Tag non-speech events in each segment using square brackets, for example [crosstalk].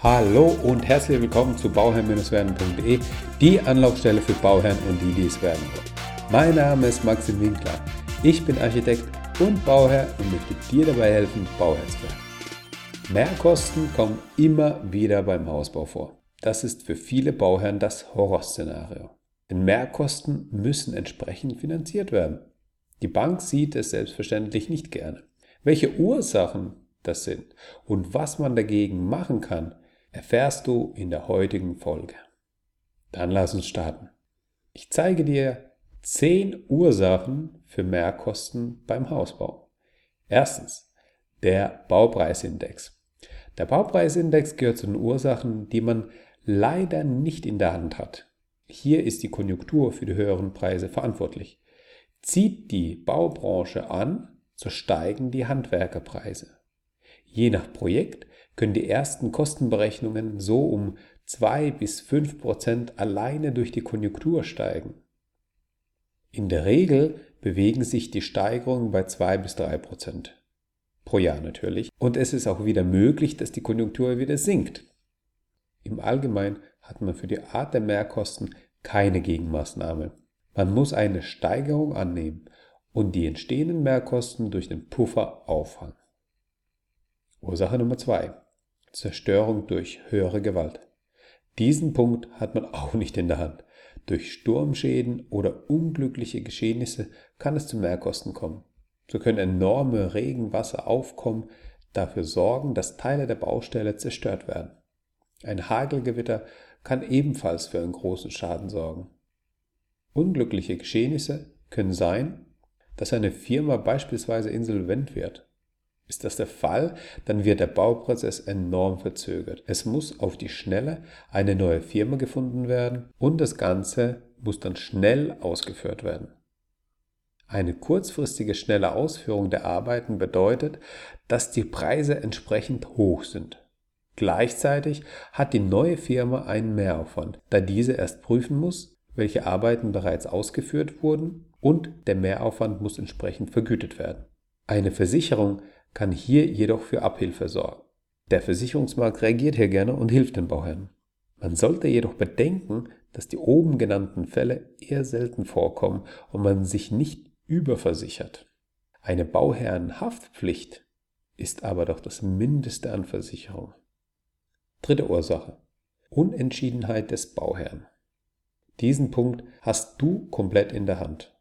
Hallo und herzlich willkommen zu bauherrn-werden.de, die Anlaufstelle für Bauherren und die, die es werden wollen. Mein Name ist Maxim Winkler. Ich bin Architekt und Bauherr und möchte dir dabei helfen, Bauherr zu werden. Mehrkosten kommen immer wieder beim Hausbau vor. Das ist für viele Bauherren das Horrorszenario. Denn Mehrkosten müssen entsprechend finanziert werden. Die Bank sieht es selbstverständlich nicht gerne. Welche Ursachen das sind und was man dagegen machen kann, erfährst du in der heutigen Folge. Dann lass uns starten. Ich zeige dir 10 Ursachen für Mehrkosten beim Hausbau. Erstens, der Baupreisindex. Der Baupreisindex gehört zu den Ursachen, die man leider nicht in der Hand hat. Hier ist die Konjunktur für die höheren Preise verantwortlich. Zieht die Baubranche an, so steigen die Handwerkerpreise. Je nach Projekt können die ersten Kostenberechnungen so um 2 bis 5 Prozent alleine durch die Konjunktur steigen. In der Regel bewegen sich die Steigerungen bei 2 bis 3 Prozent. Pro Jahr natürlich. Und es ist auch wieder möglich, dass die Konjunktur wieder sinkt. Im Allgemeinen hat man für die Art der Mehrkosten keine Gegenmaßnahme. Man muss eine Steigerung annehmen und die entstehenden Mehrkosten durch den Puffer auffangen. Ursache Nummer 2. Zerstörung durch höhere Gewalt. Diesen Punkt hat man auch nicht in der Hand. Durch Sturmschäden oder unglückliche Geschehnisse kann es zu Mehrkosten kommen. So können enorme Regenwasser aufkommen, dafür sorgen, dass Teile der Baustelle zerstört werden. Ein Hagelgewitter kann ebenfalls für einen großen Schaden sorgen. Unglückliche Geschehnisse können sein, dass eine Firma beispielsweise insolvent wird ist das der Fall, dann wird der Bauprozess enorm verzögert. Es muss auf die Schnelle eine neue Firma gefunden werden und das Ganze muss dann schnell ausgeführt werden. Eine kurzfristige schnelle Ausführung der Arbeiten bedeutet, dass die Preise entsprechend hoch sind. Gleichzeitig hat die neue Firma einen Mehraufwand, da diese erst prüfen muss, welche Arbeiten bereits ausgeführt wurden und der Mehraufwand muss entsprechend vergütet werden. Eine Versicherung kann hier jedoch für Abhilfe sorgen. Der Versicherungsmarkt reagiert hier gerne und hilft den Bauherren. Man sollte jedoch bedenken, dass die oben genannten Fälle eher selten vorkommen und man sich nicht überversichert. Eine Bauherrenhaftpflicht ist aber doch das Mindeste an Versicherung. Dritte Ursache. Unentschiedenheit des Bauherrn. Diesen Punkt hast du komplett in der Hand.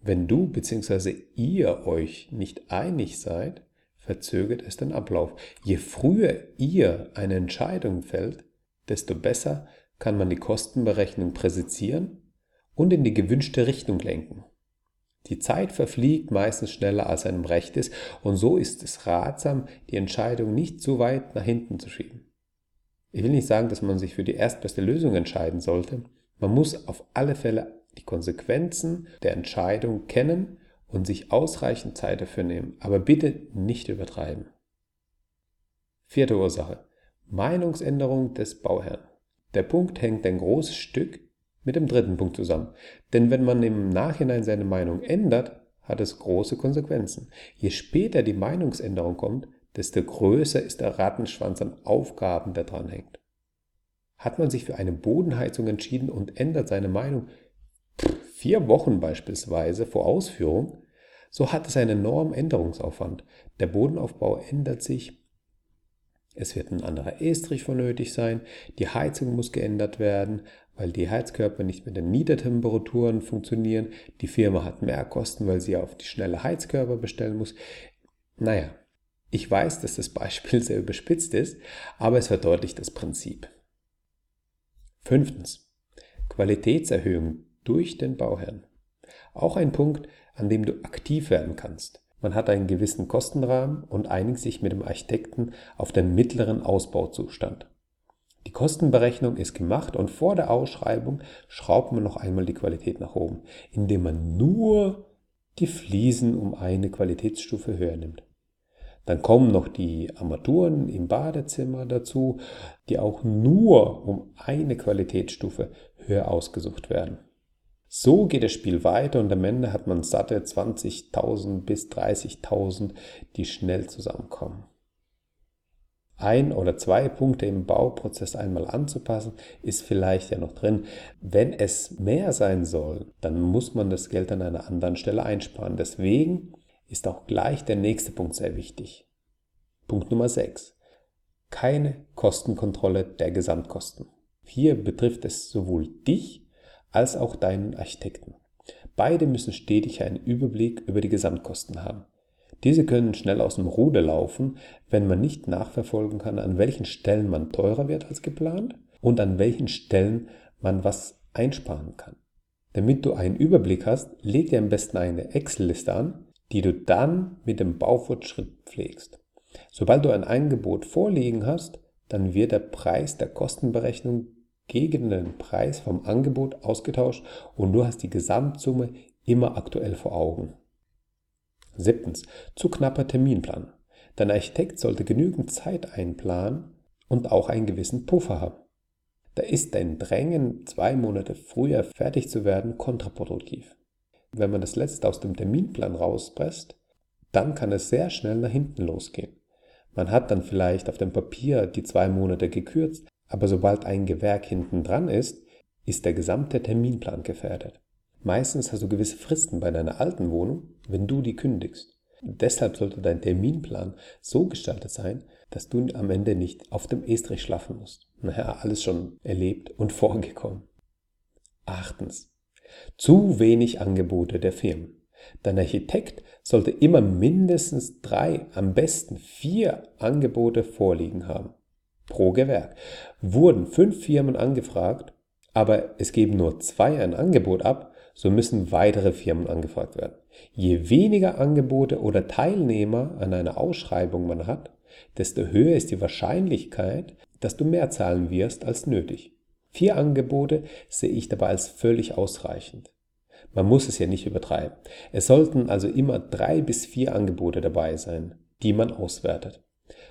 Wenn du bzw. ihr euch nicht einig seid, verzögert es den Ablauf. Je früher ihr eine Entscheidung fällt, desto besser kann man die Kostenberechnung präzisieren und in die gewünschte Richtung lenken. Die Zeit verfliegt meistens schneller als einem recht ist und so ist es ratsam, die Entscheidung nicht zu weit nach hinten zu schieben. Ich will nicht sagen, dass man sich für die erstbeste Lösung entscheiden sollte. Man muss auf alle Fälle die Konsequenzen der Entscheidung kennen und sich ausreichend Zeit dafür nehmen, aber bitte nicht übertreiben. Vierte Ursache. Meinungsänderung des Bauherrn. Der Punkt hängt ein großes Stück mit dem dritten Punkt zusammen. Denn wenn man im Nachhinein seine Meinung ändert, hat es große Konsequenzen. Je später die Meinungsänderung kommt, desto größer ist der Rattenschwanz an Aufgaben, der dran hängt. Hat man sich für eine Bodenheizung entschieden und ändert seine Meinung, vier Wochen beispielsweise vor Ausführung, so hat es einen enormen Änderungsaufwand. Der Bodenaufbau ändert sich, es wird ein anderer Estrich vonnötig sein, die Heizung muss geändert werden, weil die Heizkörper nicht mit den Niedertemperaturen funktionieren, die Firma hat mehr Kosten, weil sie auf die schnelle Heizkörper bestellen muss. Naja, ich weiß, dass das Beispiel [laughs] sehr überspitzt ist, aber es verdeutlicht das Prinzip. Fünftens. Qualitätserhöhung durch den Bauherrn. Auch ein Punkt, an dem du aktiv werden kannst. Man hat einen gewissen Kostenrahmen und einigt sich mit dem Architekten auf den mittleren Ausbauzustand. Die Kostenberechnung ist gemacht und vor der Ausschreibung schraubt man noch einmal die Qualität nach oben, indem man nur die Fliesen um eine Qualitätsstufe höher nimmt. Dann kommen noch die Armaturen im Badezimmer dazu, die auch nur um eine Qualitätsstufe höher ausgesucht werden. So geht das Spiel weiter und am Ende hat man satte 20.000 bis 30.000, die schnell zusammenkommen. ein oder zwei Punkte im Bauprozess einmal anzupassen, ist vielleicht ja noch drin. Wenn es mehr sein soll, dann muss man das Geld an einer anderen Stelle einsparen. Deswegen ist auch gleich der nächste Punkt sehr wichtig. Punkt Nummer 6. Keine Kostenkontrolle der Gesamtkosten. Hier betrifft es sowohl dich als auch deinen Architekten. Beide müssen stetig einen Überblick über die Gesamtkosten haben. Diese können schnell aus dem Ruder laufen, wenn man nicht nachverfolgen kann, an welchen Stellen man teurer wird als geplant und an welchen Stellen man was einsparen kann. Damit du einen Überblick hast, leg dir am besten eine Excel-Liste an, die du dann mit dem Baufortschritt pflegst. Sobald du ein Angebot vorliegen hast, dann wird der Preis der Kostenberechnung gegen den Preis vom Angebot ausgetauscht und du hast die Gesamtsumme immer aktuell vor Augen. Siebtens, zu knapper Terminplan. Dein Architekt sollte genügend Zeit einplanen und auch einen gewissen Puffer haben. Da ist dein Drängen, zwei Monate früher fertig zu werden, kontraproduktiv. Wenn man das letzte aus dem Terminplan rauspresst, dann kann es sehr schnell nach hinten losgehen. Man hat dann vielleicht auf dem Papier die zwei Monate gekürzt, aber sobald ein Gewerk hinten dran ist, ist der gesamte Terminplan gefährdet. Meistens hast du gewisse Fristen bei deiner alten Wohnung, wenn du die kündigst. Deshalb sollte dein Terminplan so gestaltet sein, dass du am Ende nicht auf dem Estrich schlafen musst. Naja, alles schon erlebt und [laughs] vorgekommen. Achtens. Zu wenig Angebote der Firmen. Dein Architekt sollte immer mindestens drei, am besten vier Angebote vorliegen haben. Pro Gewerk. Wurden fünf Firmen angefragt, aber es geben nur zwei ein Angebot ab, so müssen weitere Firmen angefragt werden. Je weniger Angebote oder Teilnehmer an einer Ausschreibung man hat, desto höher ist die Wahrscheinlichkeit, dass du mehr zahlen wirst als nötig. Vier Angebote sehe ich dabei als völlig ausreichend. Man muss es ja nicht übertreiben. Es sollten also immer drei bis vier Angebote dabei sein, die man auswertet.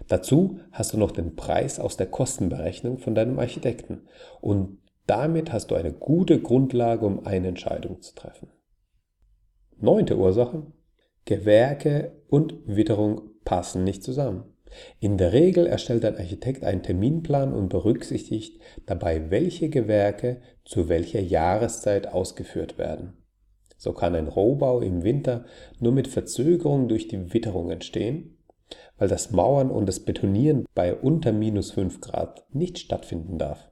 Dazu hast du noch den Preis aus der Kostenberechnung von deinem Architekten und damit hast du eine gute Grundlage, um eine Entscheidung zu treffen. Neunte Ursache. Gewerke und Witterung passen nicht zusammen. In der Regel erstellt ein Architekt einen Terminplan und berücksichtigt dabei, welche Gewerke zu welcher Jahreszeit ausgeführt werden. So kann ein Rohbau im Winter nur mit Verzögerung durch die Witterung entstehen, weil das Mauern und das Betonieren bei unter minus 5 Grad nicht stattfinden darf.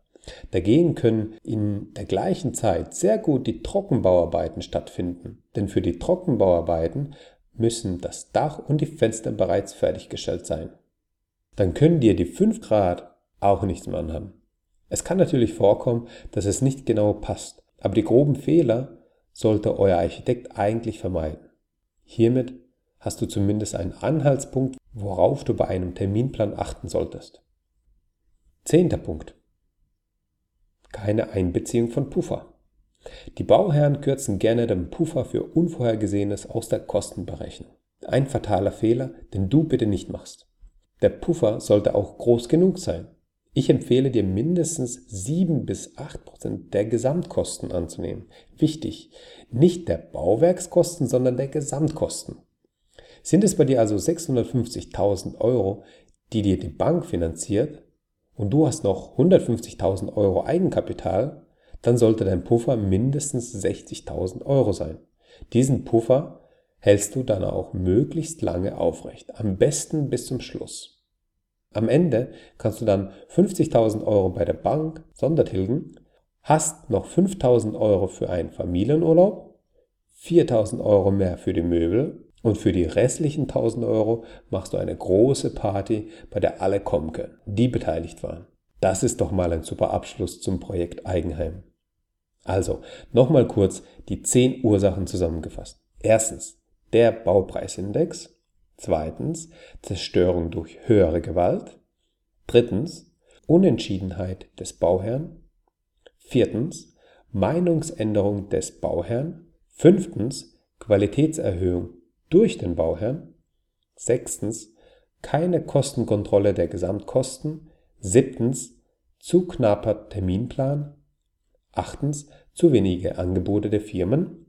Dagegen können in der gleichen Zeit sehr gut die Trockenbauarbeiten stattfinden, denn für die Trockenbauarbeiten müssen das Dach und die Fenster bereits fertiggestellt sein. Dann können dir die 5 Grad auch nichts mehr anhaben. Es kann natürlich vorkommen, dass es nicht genau passt, aber die groben Fehler sollte euer Architekt eigentlich vermeiden. Hiermit hast du zumindest einen Anhaltspunkt, worauf du bei einem Terminplan achten solltest. Zehnter Punkt keine Einbeziehung von Puffer. Die Bauherren kürzen gerne den Puffer für Unvorhergesehenes aus der Kostenberechnung. Ein fataler Fehler, den du bitte nicht machst. Der Puffer sollte auch groß genug sein. Ich empfehle dir mindestens 7 bis 8 Prozent der Gesamtkosten anzunehmen. Wichtig, nicht der Bauwerkskosten, sondern der Gesamtkosten. Sind es bei dir also 650.000 Euro, die dir die Bank finanziert, und du hast noch 150.000 Euro Eigenkapital, dann sollte dein Puffer mindestens 60.000 Euro sein. Diesen Puffer hältst du dann auch möglichst lange aufrecht, am besten bis zum Schluss. Am Ende kannst du dann 50.000 Euro bei der Bank sondertilgen, hast noch 5.000 Euro für einen Familienurlaub, 4.000 Euro mehr für die Möbel und für die restlichen 1000 Euro machst du eine große Party, bei der alle kommen können, die beteiligt waren. Das ist doch mal ein super Abschluss zum Projekt Eigenheim. Also, nochmal kurz die 10 Ursachen zusammengefasst. Erstens, der Baupreisindex. Zweitens, Zerstörung durch höhere Gewalt. Drittens, Unentschiedenheit des Bauherrn. Viertens, Meinungsänderung des Bauherrn. Fünftens, Qualitätserhöhung durch den Bauherrn. Sechstens, keine Kostenkontrolle der Gesamtkosten. Siebtens, zu knapper Terminplan. Achtens, zu wenige Angebote der Firmen.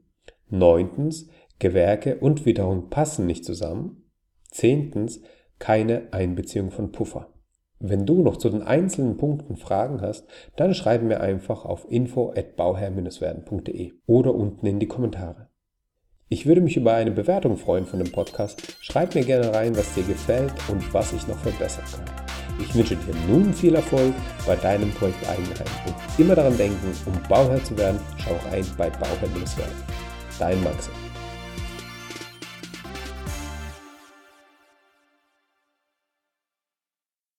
Neuntens, Gewerke und Witterung passen nicht zusammen. Zehntens, keine Einbeziehung von Puffer. Wenn du noch zu den einzelnen Punkten Fragen hast, dann schreib mir einfach auf info@bauherr-werden.de oder unten in die Kommentare. Ich würde mich über eine Bewertung freuen von dem Podcast. Schreib mir gerne rein, was dir gefällt und was ich noch verbessern kann. Ich wünsche dir nun viel Erfolg bei deinem Projekt Eigenheim und immer daran denken, um Bauherr zu werden, schau rein bei Bauherr-werden. Dein Maxim.